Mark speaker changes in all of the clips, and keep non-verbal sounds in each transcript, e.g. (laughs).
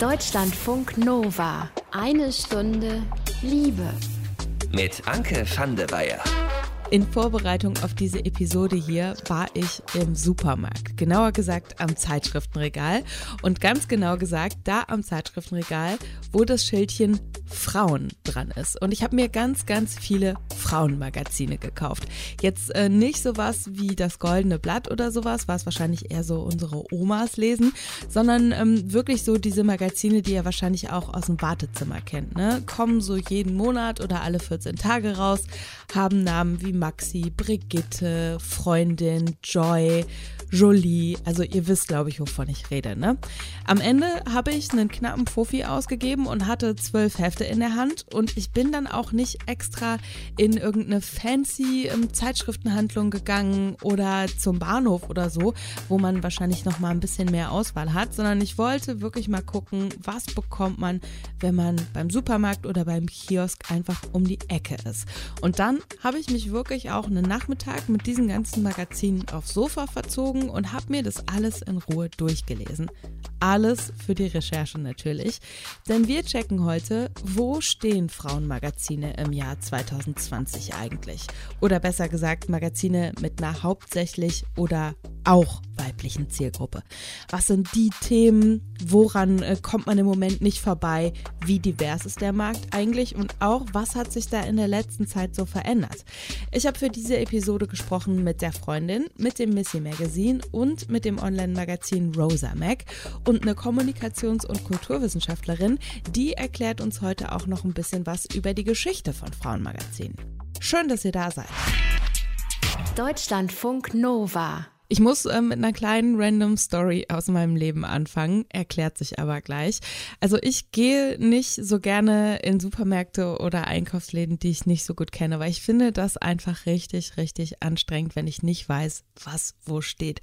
Speaker 1: Deutschlandfunk Nova. Eine Stunde Liebe.
Speaker 2: Mit Anke van der Weyer.
Speaker 3: In Vorbereitung auf diese Episode hier war ich im Supermarkt, genauer gesagt am Zeitschriftenregal und ganz genau gesagt da am Zeitschriftenregal, wo das Schildchen Frauen dran ist. Und ich habe mir ganz, ganz viele Frauenmagazine gekauft. Jetzt äh, nicht sowas wie das Goldene Blatt oder sowas, was wahrscheinlich eher so unsere Omas lesen, sondern ähm, wirklich so diese Magazine, die ihr wahrscheinlich auch aus dem Wartezimmer kennt. Ne? Kommen so jeden Monat oder alle 14 Tage raus, haben Namen wie Maxi, Brigitte, Freundin, Joy, Jolie. Also ihr wisst, glaube ich, wovon ich rede. Ne? Am Ende habe ich einen knappen Fuffi ausgegeben und hatte zwölf Hefte in der Hand. Und ich bin dann auch nicht extra in irgendeine fancy ähm, Zeitschriftenhandlung gegangen oder zum Bahnhof oder so, wo man wahrscheinlich noch mal ein bisschen mehr Auswahl hat, sondern ich wollte wirklich mal gucken, was bekommt man, wenn man beim Supermarkt oder beim Kiosk einfach um die Ecke ist. Und dann habe ich mich wirklich auch einen Nachmittag mit diesen ganzen Magazinen aufs Sofa verzogen gezogen und habe mir das alles in Ruhe durchgelesen. Alles für die Recherche natürlich. Denn wir checken heute, wo stehen Frauenmagazine im Jahr 2020 eigentlich? Oder besser gesagt, Magazine mit einer hauptsächlich oder auch weiblichen Zielgruppe. Was sind die Themen? Woran äh, kommt man im Moment nicht vorbei? Wie divers ist der Markt eigentlich? Und auch, was hat sich da in der letzten Zeit so verändert? Ich habe für diese Episode gesprochen mit der Freundin, mit dem Missy Magazine und mit dem Online-Magazin Rosa Mac und eine Kommunikations- und Kulturwissenschaftlerin, die erklärt uns heute auch noch ein bisschen was über die Geschichte von Frauenmagazinen. Schön, dass ihr da seid.
Speaker 1: Deutschlandfunk Nova.
Speaker 3: Ich muss äh, mit einer kleinen random Story aus meinem Leben anfangen, erklärt sich aber gleich. Also ich gehe nicht so gerne in Supermärkte oder Einkaufsläden, die ich nicht so gut kenne, weil ich finde das einfach richtig, richtig anstrengend, wenn ich nicht weiß, was wo steht.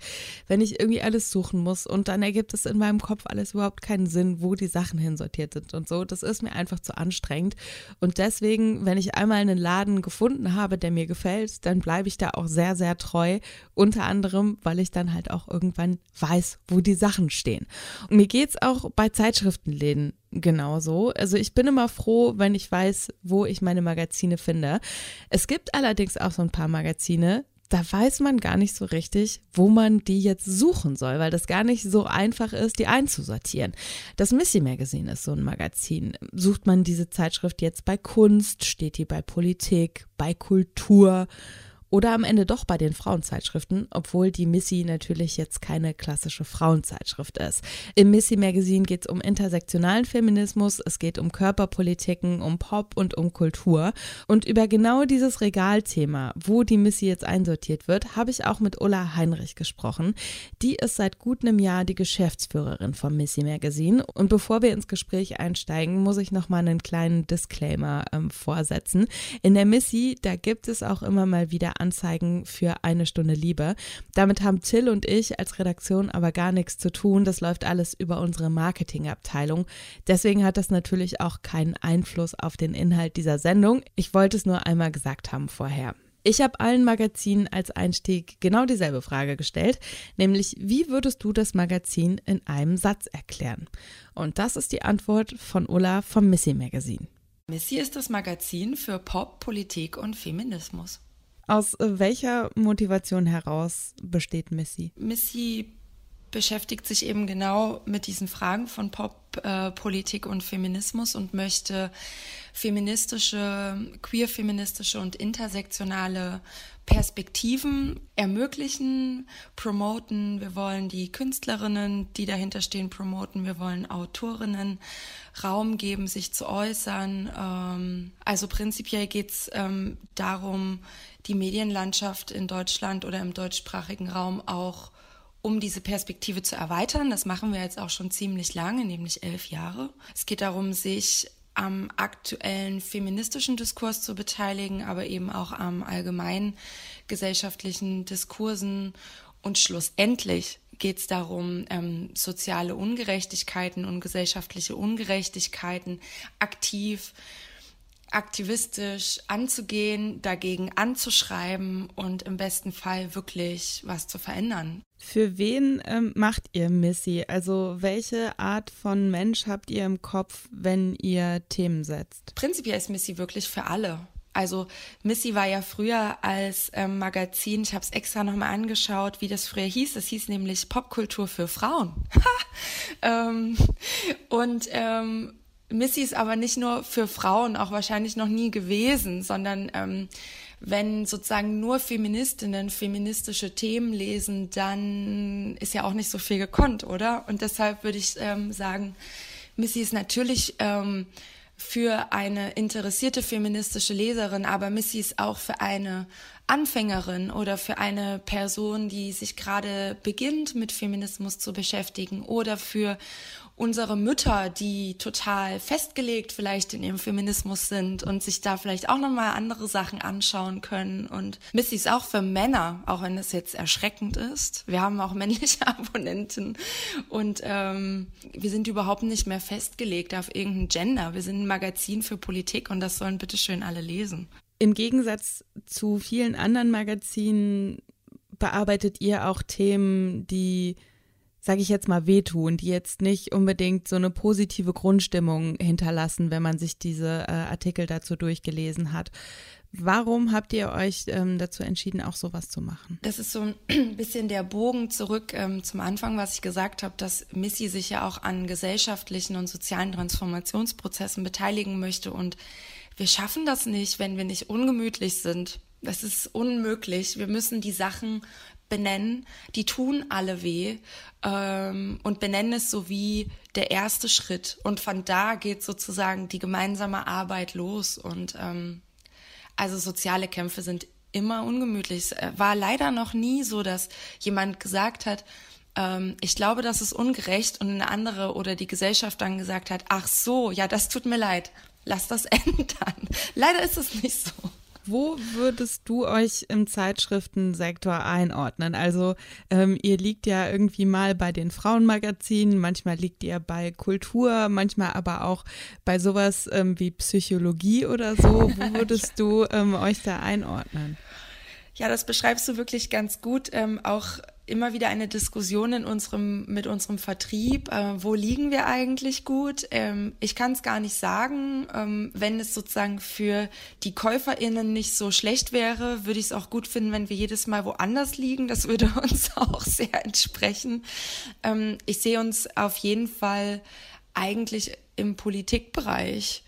Speaker 3: Wenn ich irgendwie alles suchen muss und dann ergibt es in meinem Kopf alles überhaupt keinen Sinn, wo die Sachen hinsortiert sind und so. Das ist mir einfach zu anstrengend. Und deswegen, wenn ich einmal einen Laden gefunden habe, der mir gefällt, dann bleibe ich da auch sehr, sehr treu. Unter anderem weil ich dann halt auch irgendwann weiß, wo die Sachen stehen. Und mir geht's auch bei Zeitschriftenläden genauso. Also ich bin immer froh, wenn ich weiß, wo ich meine Magazine finde. Es gibt allerdings auch so ein paar Magazine, da weiß man gar nicht so richtig, wo man die jetzt suchen soll, weil das gar nicht so einfach ist, die einzusortieren. Das Missy Magazine ist so ein Magazin. Sucht man diese Zeitschrift jetzt bei Kunst, steht die bei Politik, bei Kultur oder am Ende doch bei den Frauenzeitschriften, obwohl die Missy natürlich jetzt keine klassische Frauenzeitschrift ist. Im Missy Magazine geht es um intersektionalen Feminismus, es geht um Körperpolitiken, um Pop und um Kultur. Und über genau dieses Regalthema, wo die Missy jetzt einsortiert wird, habe ich auch mit Ulla Heinrich gesprochen. Die ist seit gut einem Jahr die Geschäftsführerin vom Missy Magazine. Und bevor wir ins Gespräch einsteigen, muss ich noch mal einen kleinen Disclaimer ähm, vorsetzen. In der Missy, da gibt es auch immer mal wieder Anzeigen für eine Stunde Liebe. Damit haben Till und ich als Redaktion aber gar nichts zu tun. Das läuft alles über unsere Marketingabteilung. Deswegen hat das natürlich auch keinen Einfluss auf den Inhalt dieser Sendung. Ich wollte es nur einmal gesagt haben vorher. Ich habe allen Magazinen als Einstieg genau dieselbe Frage gestellt, nämlich wie würdest du das Magazin in einem Satz erklären? Und das ist die Antwort von Ulla vom Missy Magazine.
Speaker 4: Missy ist das Magazin für Pop, Politik und Feminismus.
Speaker 3: Aus äh, welcher Motivation heraus besteht Missy?
Speaker 4: Missy beschäftigt sich eben genau mit diesen Fragen von Pop, äh, und Feminismus und möchte feministische, queer-feministische und intersektionale Perspektiven ermöglichen, promoten. Wir wollen die Künstlerinnen, die dahinter stehen, promoten. Wir wollen Autorinnen Raum geben, sich zu äußern. Ähm, also prinzipiell geht es ähm, darum, die Medienlandschaft in Deutschland oder im deutschsprachigen Raum auch um diese Perspektive zu erweitern. Das machen wir jetzt auch schon ziemlich lange, nämlich elf Jahre. Es geht darum, sich am aktuellen feministischen Diskurs zu beteiligen, aber eben auch am allgemeinen gesellschaftlichen Diskursen. Und schlussendlich geht es darum, ähm, soziale Ungerechtigkeiten und gesellschaftliche Ungerechtigkeiten aktiv aktivistisch anzugehen, dagegen anzuschreiben und im besten Fall wirklich was zu verändern.
Speaker 3: Für wen ähm, macht ihr Missy? Also welche Art von Mensch habt ihr im Kopf, wenn ihr Themen setzt?
Speaker 4: Prinzipiell ist Missy wirklich für alle. Also Missy war ja früher als ähm, Magazin, ich habe es extra nochmal angeschaut, wie das früher hieß. Das hieß nämlich Popkultur für Frauen. (laughs) ähm, und ähm, Missy ist aber nicht nur für Frauen, auch wahrscheinlich noch nie gewesen, sondern ähm, wenn sozusagen nur Feministinnen feministische Themen lesen, dann ist ja auch nicht so viel gekonnt, oder? Und deshalb würde ich ähm, sagen, Missy ist natürlich ähm, für eine interessierte feministische Leserin, aber Missy ist auch für eine Anfängerin oder für eine Person, die sich gerade beginnt mit Feminismus zu beschäftigen oder für unsere Mütter, die total festgelegt vielleicht in ihrem Feminismus sind und sich da vielleicht auch nochmal andere Sachen anschauen können. Und Missy ist auch für Männer, auch wenn es jetzt erschreckend ist. Wir haben auch männliche (laughs) Abonnenten und ähm, wir sind überhaupt nicht mehr festgelegt auf irgendein Gender. Wir sind ein Magazin für Politik und das sollen bitteschön alle lesen.
Speaker 3: Im Gegensatz zu vielen anderen Magazinen bearbeitet ihr auch Themen, die sage ich jetzt mal, wehtun, die jetzt nicht unbedingt so eine positive Grundstimmung hinterlassen, wenn man sich diese äh, Artikel dazu durchgelesen hat. Warum habt ihr euch ähm, dazu entschieden, auch sowas zu machen?
Speaker 4: Das ist so ein (clears throat) bisschen der Bogen zurück ähm, zum Anfang, was ich gesagt habe, dass Missy sich ja auch an gesellschaftlichen und sozialen Transformationsprozessen beteiligen möchte. Und wir schaffen das nicht, wenn wir nicht ungemütlich sind. Das ist unmöglich. Wir müssen die Sachen benennen, die tun alle weh ähm, und benennen es so wie der erste Schritt. Und von da geht sozusagen die gemeinsame Arbeit los. Und ähm, also soziale Kämpfe sind immer ungemütlich. Es war leider noch nie so, dass jemand gesagt hat, ähm, ich glaube, das ist ungerecht und eine andere oder die Gesellschaft dann gesagt hat, ach so, ja, das tut mir leid, lass das (laughs) ändern. Leider ist es nicht so.
Speaker 3: Wo würdest du euch im Zeitschriftensektor einordnen? Also ähm, ihr liegt ja irgendwie mal bei den Frauenmagazinen, manchmal liegt ihr bei Kultur, manchmal aber auch bei sowas ähm, wie Psychologie oder so. Wo (laughs) würdest du ähm, euch da einordnen?
Speaker 4: Ja, das beschreibst du wirklich ganz gut. Ähm, auch immer wieder eine Diskussion in unserem, mit unserem Vertrieb. Äh, wo liegen wir eigentlich gut? Ähm, ich kann es gar nicht sagen. Ähm, wenn es sozusagen für die KäuferInnen nicht so schlecht wäre, würde ich es auch gut finden, wenn wir jedes Mal woanders liegen. Das würde (laughs) uns auch sehr entsprechen. Ähm, ich sehe uns auf jeden Fall eigentlich im Politikbereich.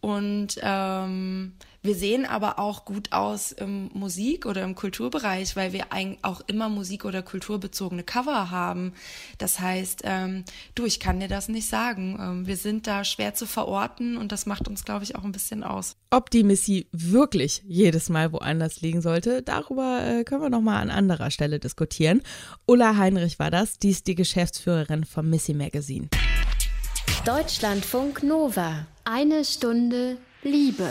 Speaker 4: Und ähm, wir sehen aber auch gut aus im Musik- oder im Kulturbereich, weil wir auch immer Musik- oder kulturbezogene Cover haben. Das heißt, ähm, du, ich kann dir das nicht sagen. Ähm, wir sind da schwer zu verorten und das macht uns, glaube ich, auch ein bisschen aus.
Speaker 3: Ob die Missy wirklich jedes Mal woanders liegen sollte, darüber äh, können wir nochmal an anderer Stelle diskutieren. Ulla Heinrich war das, die ist die Geschäftsführerin vom Missy Magazine.
Speaker 1: Deutschlandfunk Nova. Eine Stunde Liebe.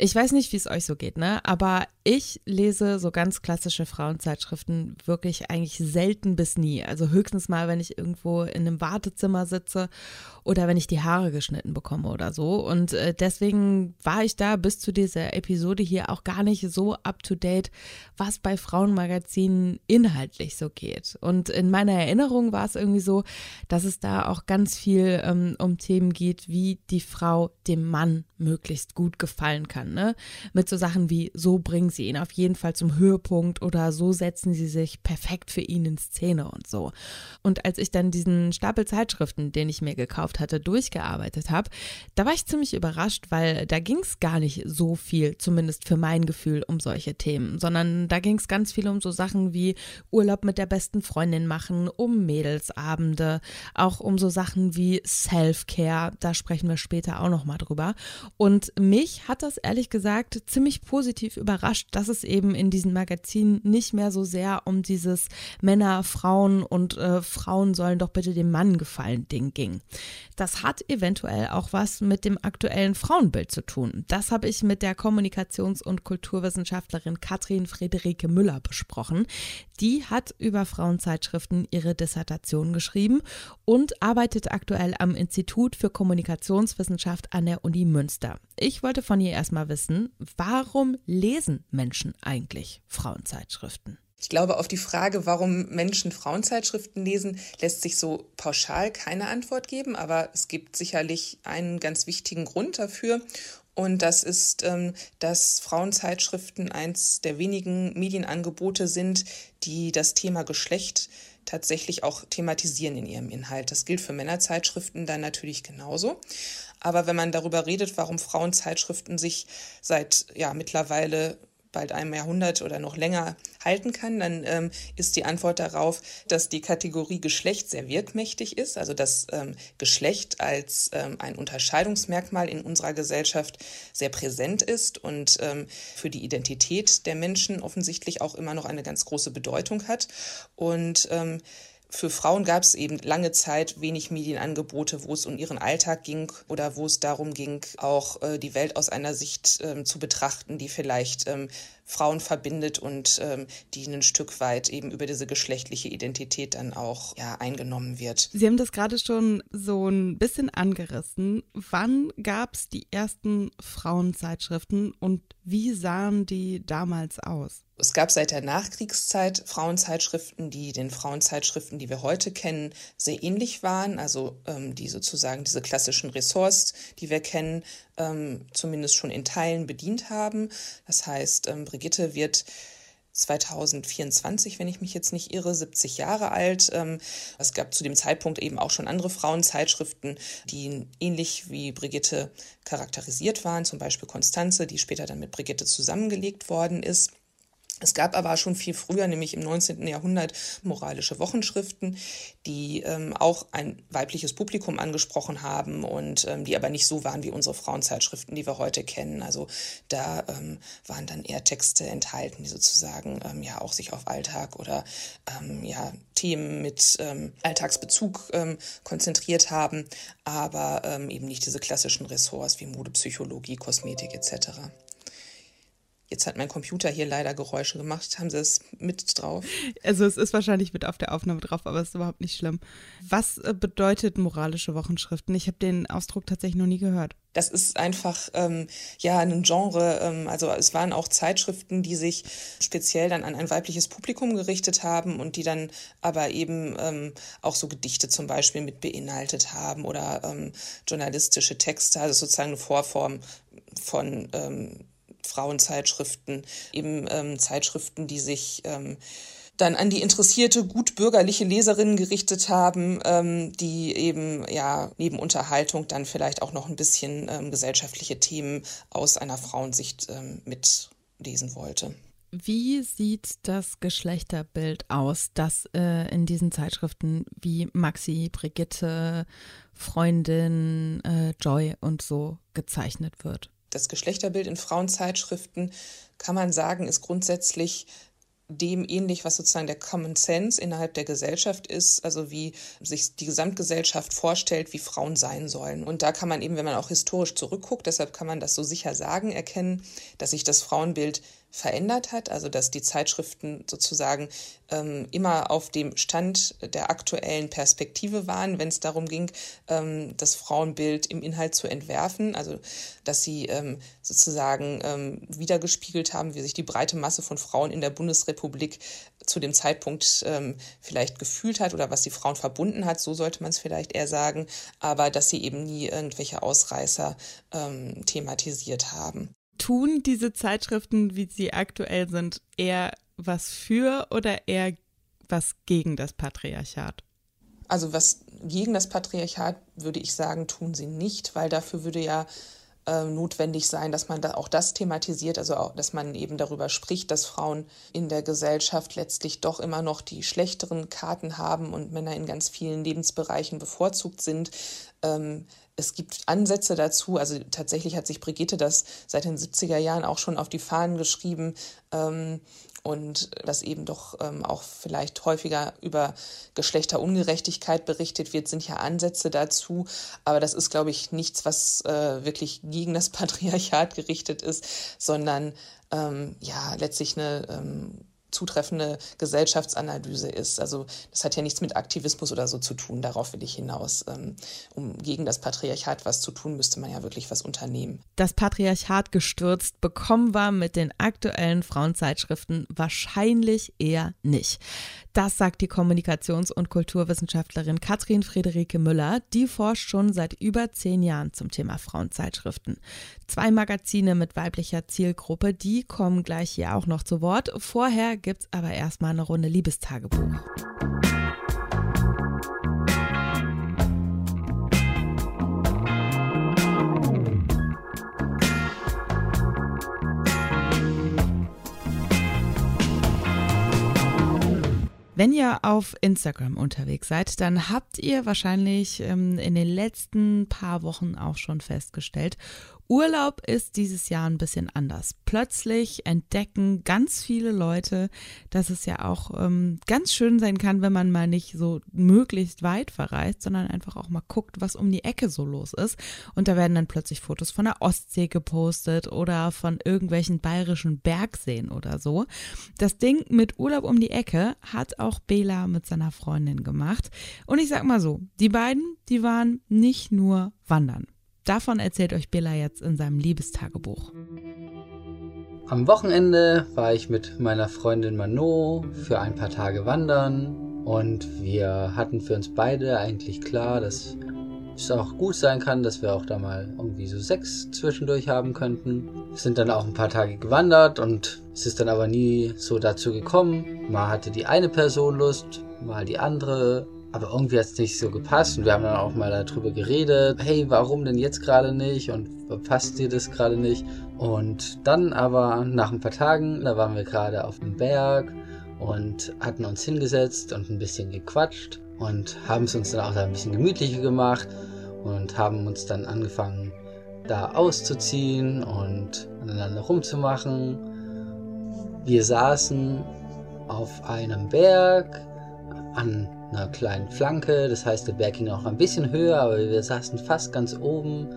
Speaker 3: Ich weiß nicht, wie es euch so geht, ne? Aber ich lese so ganz klassische Frauenzeitschriften wirklich eigentlich selten bis nie. Also höchstens mal, wenn ich irgendwo in einem Wartezimmer sitze oder wenn ich die Haare geschnitten bekomme oder so. Und äh, deswegen war ich da bis zu dieser Episode hier auch gar nicht so up to date, was bei Frauenmagazinen inhaltlich so geht. Und in meiner Erinnerung war es irgendwie so, dass es da auch ganz viel ähm, um Themen geht, wie die Frau dem Mann möglichst gut gefallen kann. Ne? Mit so Sachen wie so bringen bringen sie ihn auf jeden Fall zum Höhepunkt oder so setzen sie sich perfekt für ihn in Szene und so. Und als ich dann diesen Stapel Zeitschriften, den ich mir gekauft hatte, durchgearbeitet habe, da war ich ziemlich überrascht, weil da ging es gar nicht so viel, zumindest für mein Gefühl, um solche Themen, sondern da ging es ganz viel um so Sachen wie Urlaub mit der besten Freundin machen, um Mädelsabende, auch um so Sachen wie Self-Care, da sprechen wir später auch nochmal drüber. Und mich hat das ehrlich gesagt ziemlich positiv überrascht überrascht, dass es eben in diesen Magazinen nicht mehr so sehr um dieses Männer, Frauen und äh, Frauen sollen doch bitte dem Mann gefallen Ding ging. Das hat eventuell auch was mit dem aktuellen Frauenbild zu tun. Das habe ich mit der Kommunikations- und Kulturwissenschaftlerin Katrin Friederike Müller besprochen. Die hat über Frauenzeitschriften ihre Dissertation geschrieben und arbeitet aktuell am Institut für Kommunikationswissenschaft an der Uni Münster. Ich wollte von ihr erstmal wissen, warum lesen Menschen eigentlich Frauenzeitschriften?
Speaker 5: Ich glaube, auf die Frage, warum Menschen Frauenzeitschriften lesen, lässt sich so pauschal keine Antwort geben, aber es gibt sicherlich einen ganz wichtigen Grund dafür. Und das ist, ähm, dass Frauenzeitschriften eins der wenigen Medienangebote sind, die das Thema Geschlecht tatsächlich auch thematisieren in ihrem Inhalt. Das gilt für Männerzeitschriften dann natürlich genauso. Aber wenn man darüber redet, warum Frauenzeitschriften sich seit ja mittlerweile bald einem Jahrhundert oder noch länger halten kann, dann ähm, ist die Antwort darauf, dass die Kategorie Geschlecht sehr wirkmächtig ist, also dass ähm, Geschlecht als ähm, ein Unterscheidungsmerkmal in unserer Gesellschaft sehr präsent ist und ähm, für die Identität der Menschen offensichtlich auch immer noch eine ganz große Bedeutung hat. Und ähm, für Frauen gab es eben lange Zeit wenig Medienangebote, wo es um ihren Alltag ging oder wo es darum ging, auch äh, die Welt aus einer Sicht ähm, zu betrachten, die vielleicht ähm, Frauen verbindet und ähm, die ein Stück weit eben über diese geschlechtliche Identität dann auch ja, eingenommen wird.
Speaker 3: Sie haben das gerade schon so ein bisschen angerissen. Wann gab es die ersten Frauenzeitschriften und wie sahen die damals aus?
Speaker 5: Es gab seit der Nachkriegszeit Frauenzeitschriften, die den Frauenzeitschriften, die wir heute kennen, sehr ähnlich waren. Also ähm, die sozusagen diese klassischen Ressorts, die wir kennen, ähm, zumindest schon in Teilen bedient haben. Das heißt, ähm, Brigitte wird 2024, wenn ich mich jetzt nicht irre, 70 Jahre alt. Ähm, es gab zu dem Zeitpunkt eben auch schon andere Frauenzeitschriften, die ähnlich wie Brigitte charakterisiert waren, zum Beispiel Konstanze, die später dann mit Brigitte zusammengelegt worden ist. Es gab aber schon viel früher, nämlich im 19. Jahrhundert, moralische Wochenschriften, die ähm, auch ein weibliches Publikum angesprochen haben und ähm, die aber nicht so waren wie unsere Frauenzeitschriften, die wir heute kennen. Also da ähm, waren dann eher Texte enthalten, die sozusagen ähm, ja auch sich auf Alltag oder ähm, ja Themen mit ähm, Alltagsbezug konzentriert haben, aber eben nicht diese klassischen Ressorts wie Modepsychologie, Kosmetik etc. Jetzt hat mein Computer hier leider Geräusche gemacht. Haben Sie es mit drauf?
Speaker 3: Also es ist wahrscheinlich mit auf der Aufnahme drauf, aber es ist überhaupt nicht schlimm. Was äh, bedeutet moralische Wochenschriften? Ich habe den Ausdruck tatsächlich noch nie gehört.
Speaker 5: Das ist einfach ähm, ja ein Genre. Ähm, also es waren auch Zeitschriften, die sich speziell dann an ein weibliches Publikum gerichtet haben und die dann aber eben ähm, auch so Gedichte zum Beispiel mit beinhaltet haben oder ähm, journalistische Texte, also sozusagen eine Vorform von ähm, Frauenzeitschriften, eben ähm, Zeitschriften, die sich ähm, dann an die interessierte, gut bürgerliche Leserinnen gerichtet haben, ähm, die eben ja neben Unterhaltung dann vielleicht auch noch ein bisschen ähm, gesellschaftliche Themen aus einer Frauensicht ähm, mitlesen wollte.
Speaker 3: Wie sieht das Geschlechterbild aus, das äh, in diesen Zeitschriften wie Maxi, Brigitte, Freundin, äh, Joy und so gezeichnet wird?
Speaker 5: Das Geschlechterbild in Frauenzeitschriften, kann man sagen, ist grundsätzlich dem ähnlich, was sozusagen der Common Sense innerhalb der Gesellschaft ist, also wie sich die Gesamtgesellschaft vorstellt, wie Frauen sein sollen. Und da kann man eben, wenn man auch historisch zurückguckt, deshalb kann man das so sicher sagen, erkennen, dass sich das Frauenbild verändert hat, also dass die Zeitschriften sozusagen ähm, immer auf dem Stand der aktuellen Perspektive waren, wenn es darum ging, ähm, das Frauenbild im Inhalt zu entwerfen, also dass sie ähm, sozusagen ähm, wiedergespiegelt haben, wie sich die breite Masse von Frauen in der Bundesrepublik zu dem Zeitpunkt ähm, vielleicht gefühlt hat oder was die Frauen verbunden hat, so sollte man es vielleicht eher sagen, aber dass sie eben nie irgendwelche Ausreißer ähm, thematisiert haben
Speaker 3: tun diese Zeitschriften, wie sie aktuell sind, eher was für oder eher was gegen das Patriarchat?
Speaker 5: Also was gegen das Patriarchat würde ich sagen, tun sie nicht, weil dafür würde ja äh, notwendig sein, dass man da auch das thematisiert, also auch, dass man eben darüber spricht, dass Frauen in der Gesellschaft letztlich doch immer noch die schlechteren Karten haben und Männer in ganz vielen Lebensbereichen bevorzugt sind. Ähm, es gibt Ansätze dazu. Also tatsächlich hat sich Brigitte das seit den 70er Jahren auch schon auf die Fahnen geschrieben. Ähm, und dass eben doch ähm, auch vielleicht häufiger über Geschlechterungerechtigkeit berichtet wird, sind ja Ansätze dazu. Aber das ist, glaube ich, nichts, was äh, wirklich gegen das (laughs) Patriarchat gerichtet ist, sondern ähm, ja letztlich eine ähm, zutreffende Gesellschaftsanalyse ist. Also das hat ja nichts mit Aktivismus oder so zu tun, darauf will ich hinaus. Ähm, um gegen das Patriarchat was zu tun, müsste man ja wirklich was unternehmen.
Speaker 3: Das Patriarchat gestürzt bekommen wir mit den aktuellen Frauenzeitschriften wahrscheinlich eher nicht. Das sagt die Kommunikations- und Kulturwissenschaftlerin Katrin Friederike Müller. Die forscht schon seit über zehn Jahren zum Thema Frauenzeitschriften. Zwei Magazine mit weiblicher Zielgruppe, die kommen gleich hier auch noch zu Wort. Vorher gibt's aber erstmal eine Runde Liebestagebuch. Wenn ihr auf Instagram unterwegs seid, dann habt ihr wahrscheinlich ähm, in den letzten paar Wochen auch schon festgestellt, Urlaub ist dieses Jahr ein bisschen anders. Plötzlich entdecken ganz viele Leute, dass es ja auch ähm, ganz schön sein kann, wenn man mal nicht so möglichst weit verreist, sondern einfach auch mal guckt, was um die Ecke so los ist. Und da werden dann plötzlich Fotos von der Ostsee gepostet oder von irgendwelchen bayerischen Bergseen oder so. Das Ding mit Urlaub um die Ecke hat auch Bela mit seiner Freundin gemacht. Und ich sag mal so, die beiden, die waren nicht nur wandern. Davon erzählt euch Billa jetzt in seinem Liebestagebuch.
Speaker 6: Am Wochenende war ich mit meiner Freundin Mano für ein paar Tage wandern und wir hatten für uns beide eigentlich klar, dass es auch gut sein kann, dass wir auch da mal irgendwie so Sex zwischendurch haben könnten. Wir sind dann auch ein paar Tage gewandert und es ist dann aber nie so dazu gekommen. Mal hatte die eine Person Lust, mal die andere aber irgendwie hat es nicht so gepasst und wir haben dann auch mal darüber geredet, hey, warum denn jetzt gerade nicht und passt dir das gerade nicht? Und dann aber nach ein paar Tagen, da waren wir gerade auf dem Berg und hatten uns hingesetzt und ein bisschen gequatscht und haben es uns dann auch ein bisschen gemütlicher gemacht und haben uns dann angefangen, da auszuziehen und aneinander rumzumachen. Wir saßen auf einem Berg an einer kleinen Flanke. Das heißt, der Berg ging auch ein bisschen höher, aber wir saßen fast ganz oben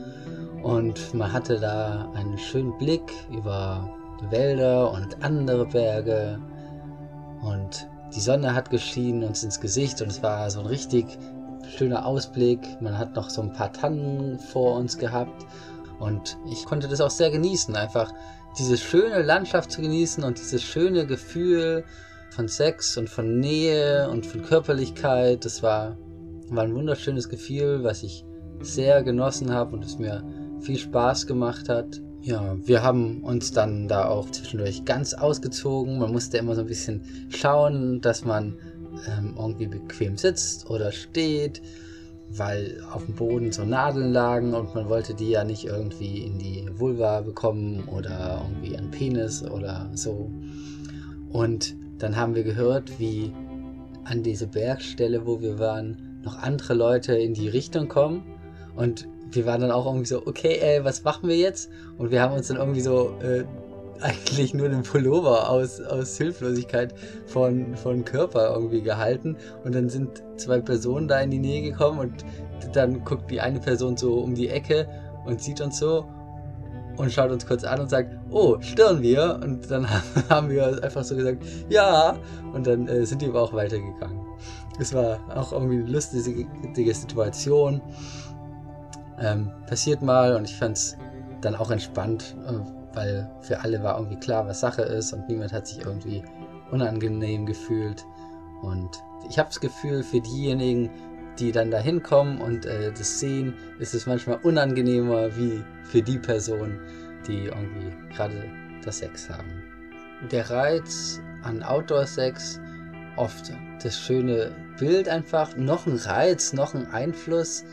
Speaker 6: und man hatte da einen schönen Blick über Wälder und andere Berge und die Sonne hat geschienen uns ins Gesicht und es war so ein richtig schöner Ausblick. Man hat noch so ein paar Tannen vor uns gehabt und ich konnte das auch sehr genießen, einfach diese schöne Landschaft zu genießen und dieses schöne Gefühl von Sex und von Nähe und von Körperlichkeit. Das war, war ein wunderschönes Gefühl, was ich sehr genossen habe und es mir viel Spaß gemacht hat. Ja, wir haben uns dann da auch zwischendurch ganz ausgezogen. Man musste immer so ein bisschen schauen, dass man ähm, irgendwie bequem sitzt oder steht, weil auf dem Boden so Nadeln lagen und man wollte die ja nicht irgendwie in die Vulva bekommen oder irgendwie an Penis oder so. Und dann haben wir gehört, wie an diese Bergstelle, wo wir waren, noch andere Leute in die Richtung kommen. Und wir waren dann auch irgendwie so, okay, ey, was machen wir jetzt? Und wir haben uns dann irgendwie so äh, (laughs) eigentlich nur den Pullover aus, aus Hilflosigkeit von, von Körper irgendwie gehalten. Und dann sind zwei Personen da in die Nähe gekommen und dann guckt die eine Person so um die Ecke und sieht uns so und schaut uns kurz an und sagt, oh, stören wir? Und dann (laughs) haben wir einfach so gesagt, ja. Und dann äh, sind die aber auch weitergegangen. Es war auch irgendwie eine lustige Situation. Ähm, passiert mal und ich fand es dann auch entspannt, äh, weil für alle war irgendwie klar, was Sache ist und niemand hat sich irgendwie unangenehm gefühlt. Und ich habe das Gefühl, für diejenigen, die dann da hinkommen und äh, das sehen, ist es manchmal unangenehmer wie für die Person, die irgendwie gerade das Sex haben. Der Reiz an Outdoor-Sex, oft das schöne Bild einfach, noch ein Reiz, noch ein Einfluss.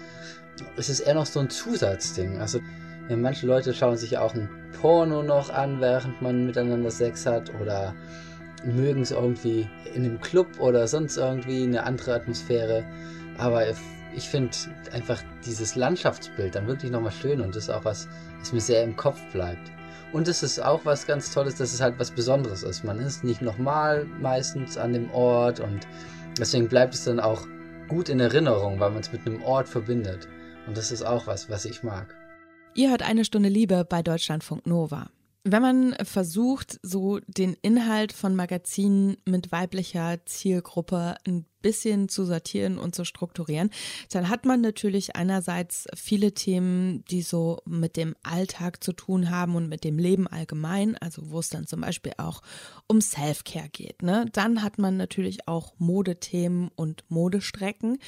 Speaker 6: Es ist eher noch so ein Zusatzding. Also manche Leute schauen sich auch ein Porno noch an, während man miteinander Sex hat oder mögen es irgendwie in einem Club oder sonst irgendwie eine andere Atmosphäre. Aber ich finde einfach dieses Landschaftsbild dann wirklich nochmal schön und das ist auch was, was mir sehr im Kopf bleibt. Und es ist auch was ganz Tolles, dass es halt was Besonderes ist. Man ist nicht nochmal meistens an dem Ort und deswegen bleibt es dann auch gut in Erinnerung, weil man es mit einem Ort verbindet. Und das ist auch was, was ich mag.
Speaker 3: Ihr hört eine Stunde Liebe bei Deutschlandfunk Nova. Wenn man versucht, so den Inhalt von Magazinen mit weiblicher Zielgruppe ein bisschen zu sortieren und zu strukturieren, dann hat man natürlich einerseits viele Themen, die so mit dem Alltag zu tun haben und mit dem Leben allgemein, also wo es dann zum Beispiel auch um Self-Care geht. Ne? Dann hat man natürlich auch Modethemen und Modestrecken.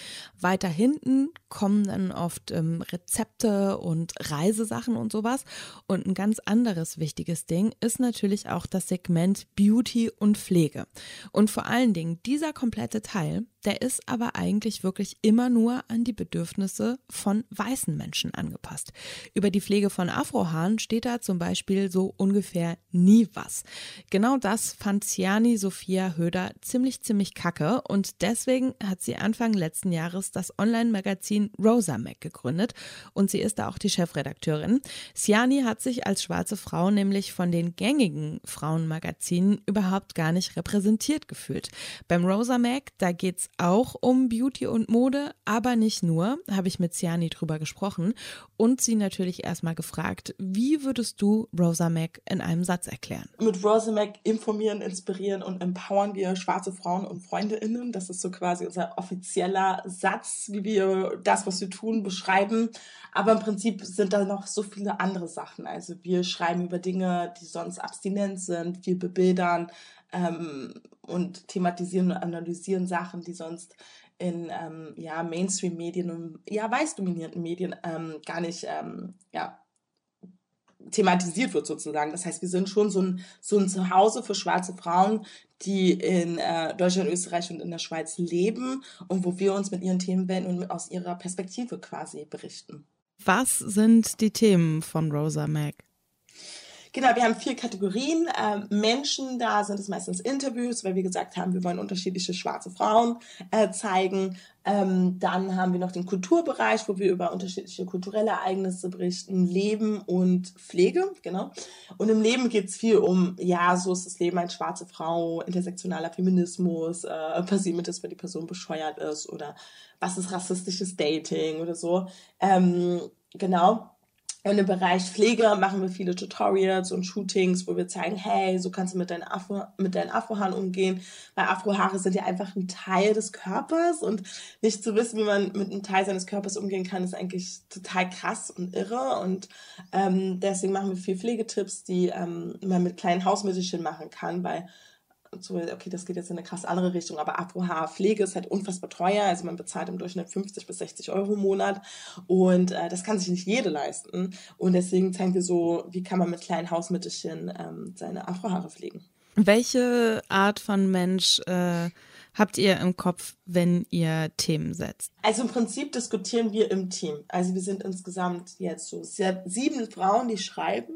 Speaker 3: Weiter hinten kommen dann oft ähm, Rezepte und Reisesachen und sowas. Und ein ganz anderes wichtiges Ding ist natürlich auch das Segment Beauty und Pflege. Und vor allen Dingen dieser komplette Teil, der ist aber eigentlich wirklich immer nur an die Bedürfnisse von weißen Menschen angepasst. Über die Pflege von Afrohaaren steht da zum Beispiel so ungefähr nie was. Genau das fand Ciani Sophia Höder ziemlich, ziemlich kacke und deswegen hat sie Anfang letzten Jahres das Online-Magazin Rosa Mac gegründet und sie ist da auch die Chefredakteurin. Ciani hat sich als schwarze Frau nämlich von den gängigen Frauenmagazinen überhaupt gar nicht repräsentiert gefühlt. Beim Rosa Mac, da geht geht's auch um Beauty und Mode, aber nicht nur, habe ich mit Ciani drüber gesprochen und sie natürlich erstmal gefragt, wie würdest du Rosa Mac in einem Satz erklären?
Speaker 7: Mit Rosa Mac informieren, inspirieren und empowern wir schwarze Frauen und FreundInnen. Das ist so quasi unser offizieller Satz, wie wir das, was wir tun, beschreiben. Aber im Prinzip sind da noch so viele andere Sachen. Also wir schreiben über Dinge, die sonst abstinent sind, wir bebildern, ähm, und thematisieren und analysieren Sachen, die sonst in ähm, ja, Mainstream-Medien und ja, weiß dominierten Medien ähm, gar nicht ähm, ja, thematisiert wird sozusagen. Das heißt, wir sind schon so ein, so ein Zuhause für schwarze Frauen, die in äh, Deutschland, Österreich und in der Schweiz leben und wo wir uns mit ihren Themen wenden und aus ihrer Perspektive quasi berichten.
Speaker 3: Was sind die Themen von Rosa Mac?
Speaker 7: Genau, wir haben vier Kategorien. Ähm, Menschen, da sind es meistens Interviews, weil wir gesagt haben, wir wollen unterschiedliche schwarze Frauen äh, zeigen. Ähm, dann haben wir noch den Kulturbereich, wo wir über unterschiedliche kulturelle Ereignisse berichten, Leben und Pflege, genau. Und im Leben geht es viel um, ja, so ist das Leben als schwarze Frau, intersektionaler Feminismus, äh, passiert mit das, wenn die Person bescheuert ist oder was ist rassistisches Dating oder so. Ähm, genau. Und im Bereich Pflege machen wir viele Tutorials und Shootings, wo wir zeigen, hey, so kannst du mit deinen, Afro, mit deinen Afrohaaren umgehen, weil Afrohaare sind ja einfach ein Teil des Körpers und nicht zu wissen, wie man mit einem Teil seines Körpers umgehen kann, ist eigentlich total krass und irre. Und ähm, deswegen machen wir viel Pflegetipps, die ähm, man mit kleinen Hausmittelchen machen kann, weil so, okay, das geht jetzt in eine krass andere Richtung, aber Afro-Haar-Pflege ist halt unfassbar teuer. Also man bezahlt im Durchschnitt 50 bis 60 Euro im Monat und äh, das kann sich nicht jede leisten. Und deswegen zeigen wir so, wie kann man mit kleinen Hausmittelchen ähm, seine Afro-Haare pflegen.
Speaker 3: Welche Art von Mensch äh, habt ihr im Kopf, wenn ihr Themen setzt?
Speaker 7: Also im Prinzip diskutieren wir im Team. Also wir sind insgesamt jetzt so sieben Frauen, die schreiben.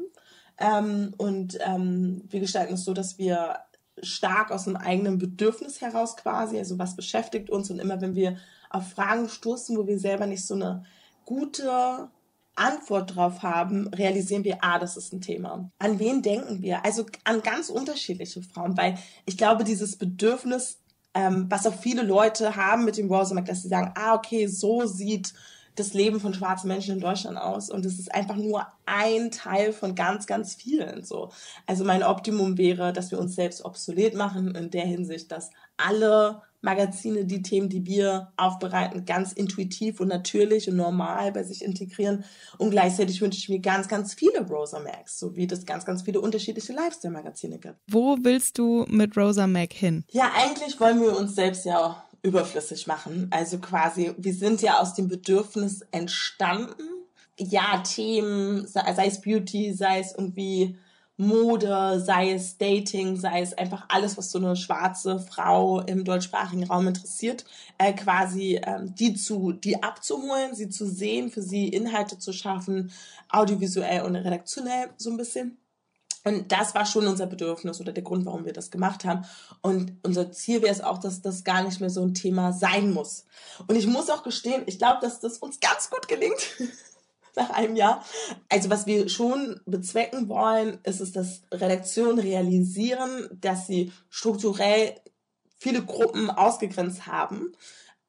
Speaker 7: Ähm, und ähm, wir gestalten es so, dass wir stark aus einem eigenen Bedürfnis heraus quasi, also was beschäftigt uns und immer wenn wir auf Fragen stoßen, wo wir selber nicht so eine gute Antwort drauf haben, realisieren wir, ah, das ist ein Thema. An wen denken wir? Also an ganz unterschiedliche Frauen, weil ich glaube, dieses Bedürfnis, ähm, was auch viele Leute haben mit dem Rosa dass sie sagen, ah, okay, so sieht das Leben von schwarzen Menschen in Deutschland aus und es ist einfach nur ein Teil von ganz, ganz vielen so. Also mein Optimum wäre, dass wir uns selbst obsolet machen in der Hinsicht, dass alle Magazine die Themen, die wir aufbereiten, ganz intuitiv und natürlich und normal bei sich integrieren. Und gleichzeitig wünsche ich mir ganz, ganz viele Rosa Macs, so wie es ganz, ganz viele unterschiedliche Lifestyle-Magazine gibt.
Speaker 3: Wo willst du mit Rosa Mac hin?
Speaker 7: Ja, eigentlich wollen wir uns selbst ja überflüssig machen. Also quasi, wir sind ja aus dem Bedürfnis entstanden. Ja, Themen, sei, es Beauty, sei es irgendwie Mode, sei es Dating, sei es einfach alles, was so eine schwarze Frau im deutschsprachigen Raum interessiert, äh, quasi ähm, die zu, die abzuholen, sie zu sehen, für sie Inhalte zu schaffen, audiovisuell und redaktionell so ein bisschen. Und das war schon unser Bedürfnis oder der Grund, warum wir das gemacht haben. Und unser Ziel wäre es auch, dass das gar nicht mehr so ein Thema sein muss. Und ich muss auch gestehen, ich glaube, dass das uns ganz gut gelingt. (laughs) nach einem Jahr. Also was wir schon bezwecken wollen, ist es, dass Redaktionen realisieren, dass sie strukturell viele Gruppen ausgegrenzt haben,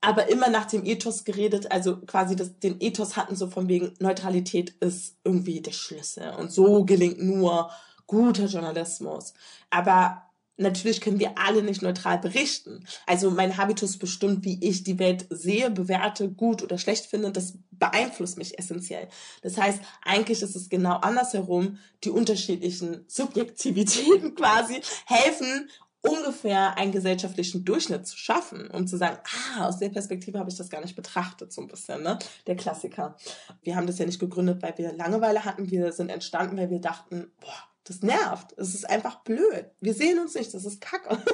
Speaker 7: aber immer nach dem Ethos geredet, also quasi das, den Ethos hatten so von wegen Neutralität ist irgendwie der Schlüssel und so gelingt nur guter Journalismus. Aber natürlich können wir alle nicht neutral berichten. Also mein Habitus bestimmt, wie ich die Welt sehe, bewerte, gut oder schlecht finde, das beeinflusst mich essentiell. Das heißt, eigentlich ist es genau andersherum. Die unterschiedlichen Subjektivitäten (laughs) quasi helfen ungefähr einen gesellschaftlichen Durchschnitt zu schaffen, um zu sagen, ah, aus der Perspektive habe ich das gar nicht betrachtet, so ein bisschen, ne? Der Klassiker. Wir haben das ja nicht gegründet, weil wir Langeweile hatten, wir sind entstanden, weil wir dachten, boah, das nervt. Es ist einfach blöd. Wir sehen uns nicht. Das ist kacke. (laughs)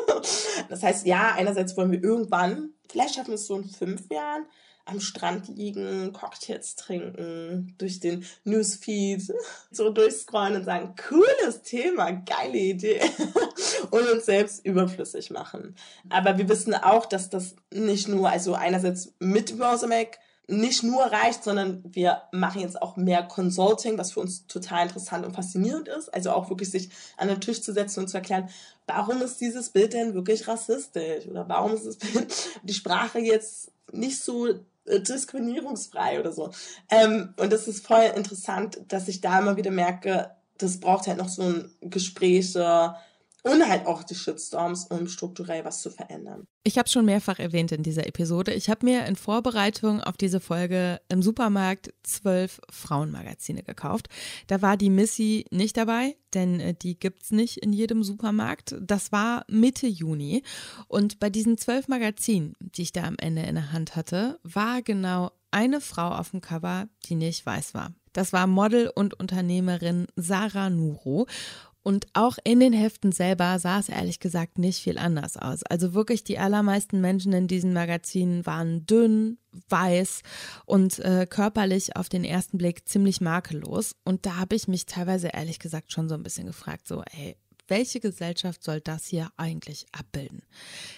Speaker 7: Das heißt, ja, einerseits wollen wir irgendwann, vielleicht schaffen wir es so in fünf Jahren, am Strand liegen, Cocktails trinken, durch den Newsfeed (laughs) so durchscrollen und sagen, cooles Thema, geile Idee (laughs) und uns selbst überflüssig machen. Aber wir wissen auch, dass das nicht nur, also einerseits mit Rosamac nicht nur reicht, sondern wir machen jetzt auch mehr Consulting, was für uns total interessant und faszinierend ist. Also auch wirklich sich an den Tisch zu setzen und zu erklären, warum ist dieses Bild denn wirklich rassistisch? Oder warum ist das Bild, (laughs) die Sprache jetzt nicht so äh, diskriminierungsfrei oder so. Ähm, und das ist voll interessant, dass ich da immer wieder merke, das braucht halt noch so ein Gespräche, und halt auch die Shitstorms, um strukturell was zu verändern.
Speaker 3: Ich habe schon mehrfach erwähnt in dieser Episode, ich habe mir in Vorbereitung auf diese Folge im Supermarkt zwölf Frauenmagazine gekauft. Da war die Missy nicht dabei, denn äh, die gibt's nicht in jedem Supermarkt. Das war Mitte Juni und bei diesen zwölf Magazinen, die ich da am Ende in der Hand hatte, war genau eine Frau auf dem Cover, die nicht weiß war. Das war Model und Unternehmerin Sarah Nuro. Und auch in den Heften selber sah es ehrlich gesagt nicht viel anders aus. Also wirklich die allermeisten Menschen in diesen Magazinen waren dünn, weiß und äh, körperlich auf den ersten Blick ziemlich makellos. Und da habe ich mich teilweise ehrlich gesagt schon so ein bisschen gefragt, so, ey, welche Gesellschaft soll das hier eigentlich abbilden?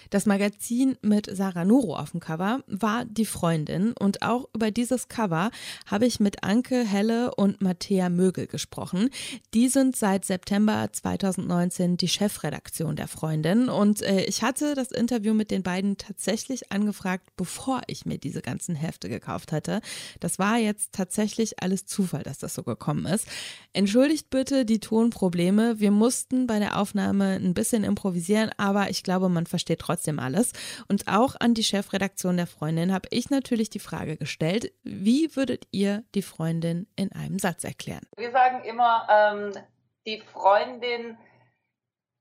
Speaker 3: Das Magazin mit Sarah Nuro auf dem Cover war Die Freundin und auch über dieses Cover habe ich mit Anke Helle und Matthäa Mögel gesprochen. Die sind seit September 2019 die Chefredaktion der Freundin und äh, ich hatte das Interview mit den beiden tatsächlich angefragt, bevor ich mir diese ganzen Hefte gekauft hatte. Das war jetzt tatsächlich alles Zufall, dass das so gekommen ist. Entschuldigt bitte die Tonprobleme. Wir mussten bei bei der Aufnahme ein bisschen improvisieren, aber ich glaube, man versteht trotzdem alles. Und auch an die Chefredaktion der Freundin habe ich natürlich die Frage gestellt, wie würdet ihr die Freundin in einem Satz erklären?
Speaker 8: Wir sagen immer, ähm, die Freundin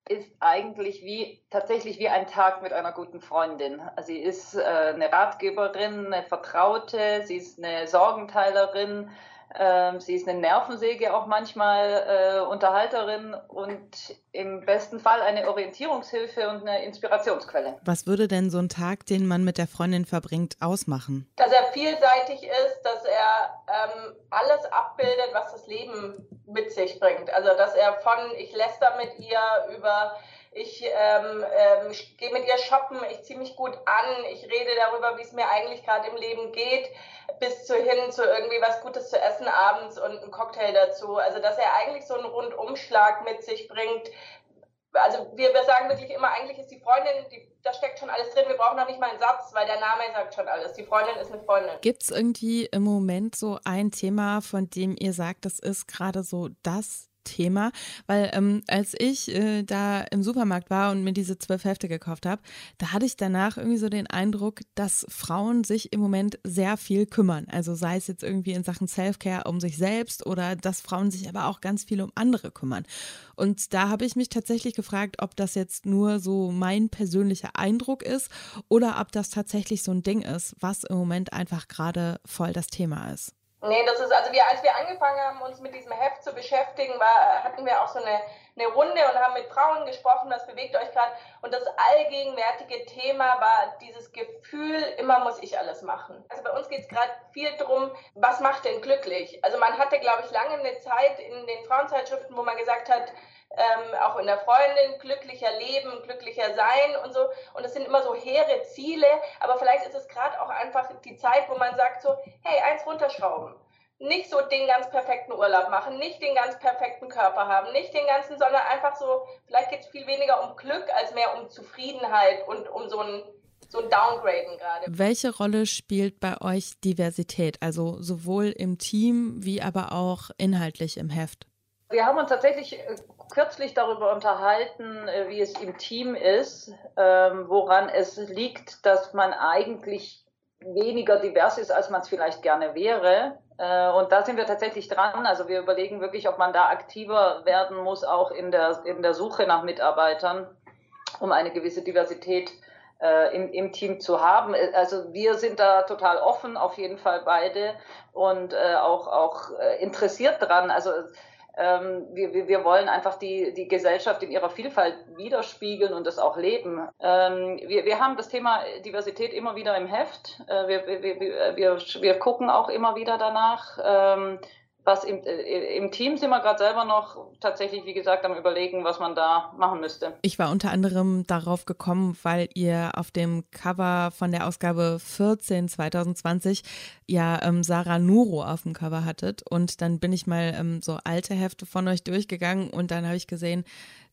Speaker 8: ist eigentlich wie tatsächlich wie ein Tag mit einer guten Freundin. Also sie ist äh, eine Ratgeberin, eine Vertraute, sie ist eine Sorgenteilerin, ähm, sie ist eine Nervensäge auch manchmal, äh, Unterhalterin und im besten Fall eine Orientierungshilfe und eine Inspirationsquelle.
Speaker 3: Was würde denn so ein Tag, den man mit der Freundin verbringt, ausmachen?
Speaker 8: Dass er vielseitig ist, dass er ähm, alles abbildet, was das Leben mit sich bringt. Also dass er von ich läster mit ihr über ich ähm, ähm, gehe mit ihr shoppen, ich ziehe mich gut an, ich rede darüber, wie es mir eigentlich gerade im Leben geht, bis zu hin zu irgendwie was Gutes zu essen abends und einen Cocktail dazu. Also dass er eigentlich so einen Rundumschlag mit sich bringt. Also wir, wir sagen wirklich immer, eigentlich ist die Freundin, die, da steckt schon alles drin, wir brauchen noch nicht mal einen Satz, weil der Name sagt schon alles. Die Freundin ist eine Freundin.
Speaker 3: Gibt es irgendwie im Moment so ein Thema, von dem ihr sagt, das ist gerade so das Thema, weil ähm, als ich äh, da im Supermarkt war und mir diese zwölf Hefte gekauft habe, da hatte ich danach irgendwie so den Eindruck, dass Frauen sich im Moment sehr viel kümmern. Also sei es jetzt irgendwie in Sachen Self-Care um sich selbst oder dass Frauen sich aber auch ganz viel um andere kümmern. Und da habe ich mich tatsächlich gefragt, ob das jetzt nur so mein persönlicher Eindruck ist oder ob das tatsächlich so ein Ding ist, was im Moment einfach gerade voll das Thema ist.
Speaker 8: Nee, das ist, also wir, als wir angefangen haben, uns mit diesem Heft zu beschäftigen, war, hatten wir auch so eine, eine Runde und haben mit Frauen gesprochen, was bewegt euch gerade. Und das allgegenwärtige Thema war dieses Gefühl, immer muss ich alles machen. Also bei uns geht es gerade viel darum, was macht denn glücklich? Also man hatte, glaube ich, lange eine Zeit in den Frauenzeitschriften, wo man gesagt hat, ähm, auch in der Freundin, glücklicher leben, glücklicher sein und so. Und es sind immer so hehre Ziele, aber vielleicht ist es gerade auch einfach die Zeit, wo man sagt so, hey, eins runterschrauben. Nicht so den ganz perfekten Urlaub machen, nicht den ganz perfekten Körper haben, nicht den ganzen, sondern einfach so, vielleicht geht es viel weniger um Glück als mehr um Zufriedenheit und um so ein so ein Downgraden gerade.
Speaker 3: Welche Rolle spielt bei euch Diversität, also sowohl im Team wie aber auch inhaltlich im Heft?
Speaker 9: Wir haben uns tatsächlich äh, kürzlich darüber unterhalten, äh, wie es im Team ist, ähm, woran es liegt, dass man eigentlich weniger divers ist, als man es vielleicht gerne wäre. Äh, und da sind wir tatsächlich dran. Also wir überlegen wirklich, ob man da aktiver werden muss, auch in der, in der Suche nach Mitarbeitern, um eine gewisse Diversität äh, im, im Team zu haben. Also wir sind da total offen, auf jeden Fall beide und äh, auch, auch äh, interessiert dran. Also ähm, wir, wir, wollen einfach die, die Gesellschaft in ihrer Vielfalt widerspiegeln und das auch leben. Ähm, wir, wir haben das Thema Diversität immer wieder im Heft. Äh, wir, wir, wir, wir, wir gucken auch immer wieder danach. Ähm, was im, äh, im Team sind wir gerade selber noch tatsächlich, wie gesagt, am überlegen, was man da machen müsste.
Speaker 3: Ich war unter anderem darauf gekommen, weil ihr auf dem Cover von der Ausgabe 14 2020 ja ähm, Sarah Nuro auf dem Cover hattet. Und dann bin ich mal ähm, so alte Hefte von euch durchgegangen und dann habe ich gesehen,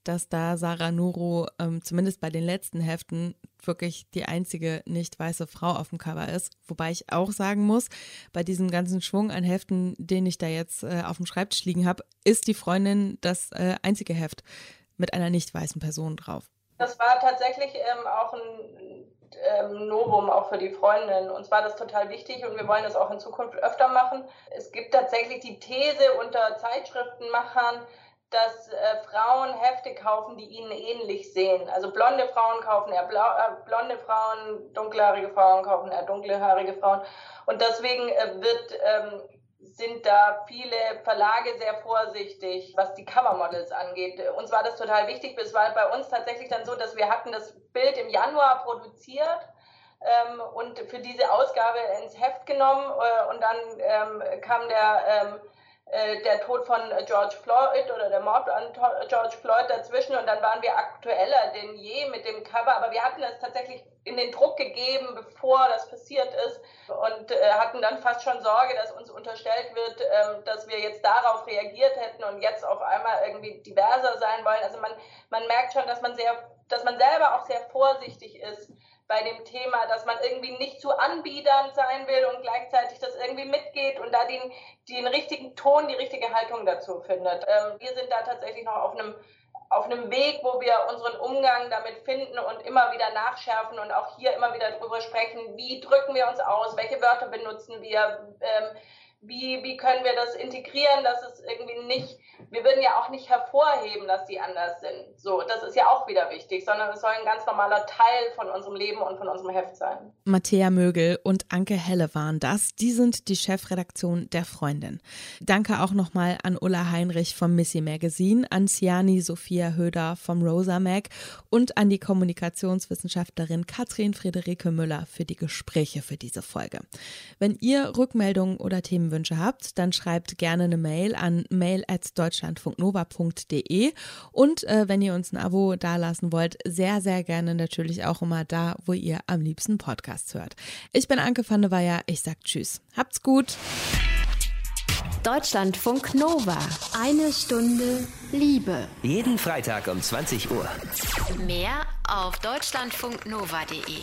Speaker 3: dass da Sarah Nuro ähm, zumindest bei den letzten Heften wirklich die einzige nicht weiße Frau auf dem Cover ist. Wobei ich auch sagen muss, bei diesem ganzen Schwung an Heften, den ich da jetzt äh, auf dem Schreibtisch liegen habe, ist die Freundin das äh, einzige Heft mit einer nicht weißen Person drauf.
Speaker 8: Das war tatsächlich ähm, auch ein ähm, Novum auch für die Freundin. Uns war das total wichtig und wir wollen das auch in Zukunft öfter machen. Es gibt tatsächlich die These unter Zeitschriftenmachern, dass äh, Frauen Hefte kaufen, die ihnen ähnlich sehen. Also blonde Frauen kaufen eher blau, äh, blonde Frauen, dunkelhaarige Frauen kaufen eher dunkelhaarige Frauen. Und deswegen äh, wird, ähm, sind da viele Verlage sehr vorsichtig, was die Covermodels angeht. Uns war das total wichtig. Es war bei uns tatsächlich dann so, dass wir hatten das Bild im Januar produziert ähm, und für diese Ausgabe ins Heft genommen äh, und dann ähm, kam der ähm, äh, der Tod von George Floyd oder der Mord an George Floyd dazwischen. Und dann waren wir aktueller denn je mit dem Cover, aber wir hatten es tatsächlich in den Druck gegeben, bevor das passiert ist. Und äh, hatten dann fast schon Sorge, dass uns unterstellt wird, ähm, dass wir jetzt darauf reagiert hätten und jetzt auf einmal irgendwie diverser sein wollen. Also man, man merkt schon, dass man sehr, dass man selber auch sehr vorsichtig ist bei dem Thema, dass man irgendwie nicht zu anbiedernd sein will und gleichzeitig das irgendwie mitgeht und da den, den richtigen Ton, die richtige Haltung dazu findet. Ähm, wir sind da tatsächlich noch auf einem auf einem Weg, wo wir unseren Umgang damit finden und immer wieder nachschärfen und auch hier immer wieder darüber sprechen, wie drücken wir uns aus, welche Wörter benutzen wir, ähm, wie, wie können wir das integrieren, dass es irgendwie nicht, wir würden ja auch nicht hervorheben, dass die anders sind. So, das ist ja auch wieder wichtig, sondern es soll ein ganz normaler Teil von unserem Leben und von unserem Heft sein.
Speaker 3: Matthäa Mögel und Anke Helle waren das. Die sind die Chefredaktion der Freundin. Danke auch nochmal an Ulla Heinrich vom Missy Magazine, an Ciani Sophia Höder vom Rosa Mag und an die Kommunikationswissenschaftlerin Katrin Friederike Müller für die Gespräche für diese Folge. Wenn ihr Rückmeldungen oder Themen Themenwünsche habt, dann schreibt gerne eine Mail an mail@deutschlandfunknova.de und äh, wenn ihr uns ein Abo dalassen wollt, sehr sehr gerne natürlich auch immer da, wo ihr am liebsten Podcasts hört. Ich bin Anke van der Weyer, ich sag tschüss. Habt's gut.
Speaker 1: Deutschlandfunk Nova. Eine Stunde Liebe.
Speaker 2: Jeden Freitag um 20 Uhr.
Speaker 1: Mehr auf deutschlandfunknova.de.